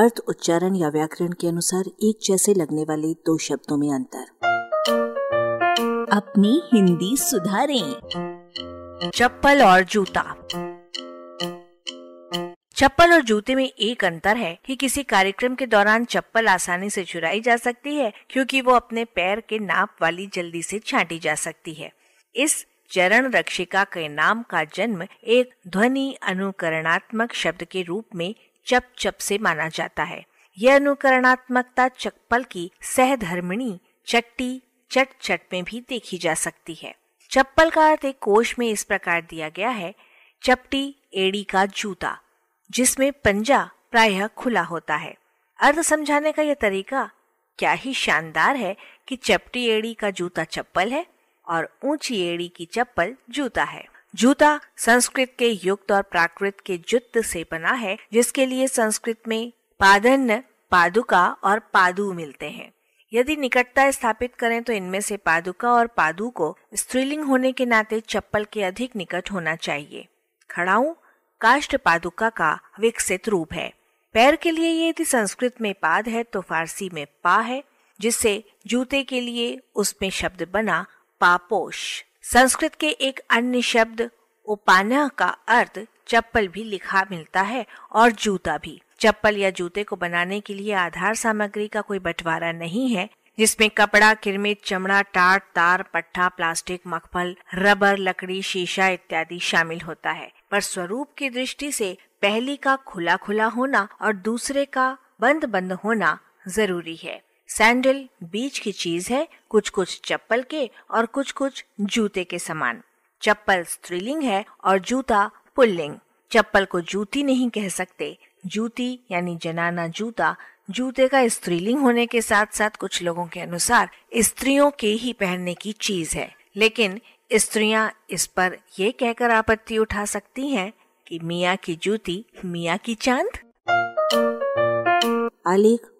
अर्थ, उच्चारण या व्याकरण के अनुसार एक जैसे लगने वाले दो शब्दों में अंतर। अपनी हिंदी सुधारें। चप्पल और जूता। चप्पल और जूते में एक अंतर है कि किसी कार्यक्रम के दौरान चप्पल आसानी से चुराई जा सकती है, क्योंकि वो अपने पैर के नाप वाली जल्दी से छांटी जा सकती है। इस चरण रक्षिका के नाम का जन्म एक ध्वनि अनुकरणात्मक शब्द के रूप में चप चप से माना जाता है। यह अनुकरणात्मकता चप्पल की सहधर्मिणी चट्टी चट चट में भी देखी जा सकती है। चप्पल का अर्थ एक कोश में इस प्रकार दिया गया है, चपटी एड़ी का जूता, जिसमें पंजा प्रायः खुला होता है। अर्थ समझाने का यह तरीका क्या ही शानदार है कि चपटी एड़ी का जूता चप्पल है और ऊँची एड़ी की चप्पल जूता है। जूता संस्कृत के युक्त और प्राकृत के जुत्त से बना है, जिसके लिए संस्कृत में पादन पादुका और पादु मिलते हैं। यदि निकटता स्थापित करें तो इनमें से पादुका और पादु को स्त्रीलिंग होने के नाते चप्पल के अधिक निकट होना चाहिए। खड़ाऊ काष्ट पादुका का विकसित रूप है। पैर के लिए यदि संस्कृत में पाद है तो फारसी में पा है, जिससे जूते के लिए उसमें शब्द बना पापोश। संस्कृत के एक अन्य शब्द उपाना का अर्थ चप्पल भी लिखा मिलता है और जूता भी। चप्पल या जूते को बनाने के लिए आधार सामग्री का कोई बंटवारा नहीं है, जिसमें कपड़ा, किरमिट, चमड़ा, टाट, तार, पट्टा, प्लास्टिक मखफल रबर, लकड़ी, शीशा इत्यादि शामिल होता है। पर स्वरूप की दृष्टि से पहली का खुला खुला होना और दूसरे का बंद बंद होना ज़रूरी है। सैंडल बीच की चीज़ है कुछ कुछ चप्पल के और कुछ कुछ जूते के समान। चप्पल स्त्रीलिंग है और जूता पुल्लिंग। चप्पल को जूती नहीं कह सकते। जूती यानी जनाना जूता, जूते का स्त्रीलिंग होने के साथ साथ कुछ लोगों के अनुसार स्त्रियों के ही पहनने की चीज़ है। लेकिन स्त्रियाँ इस पर ये कहकर आपत्ति उठा सकती हैं कि मियाँ की जूती मियाँ की चाँद? आलेख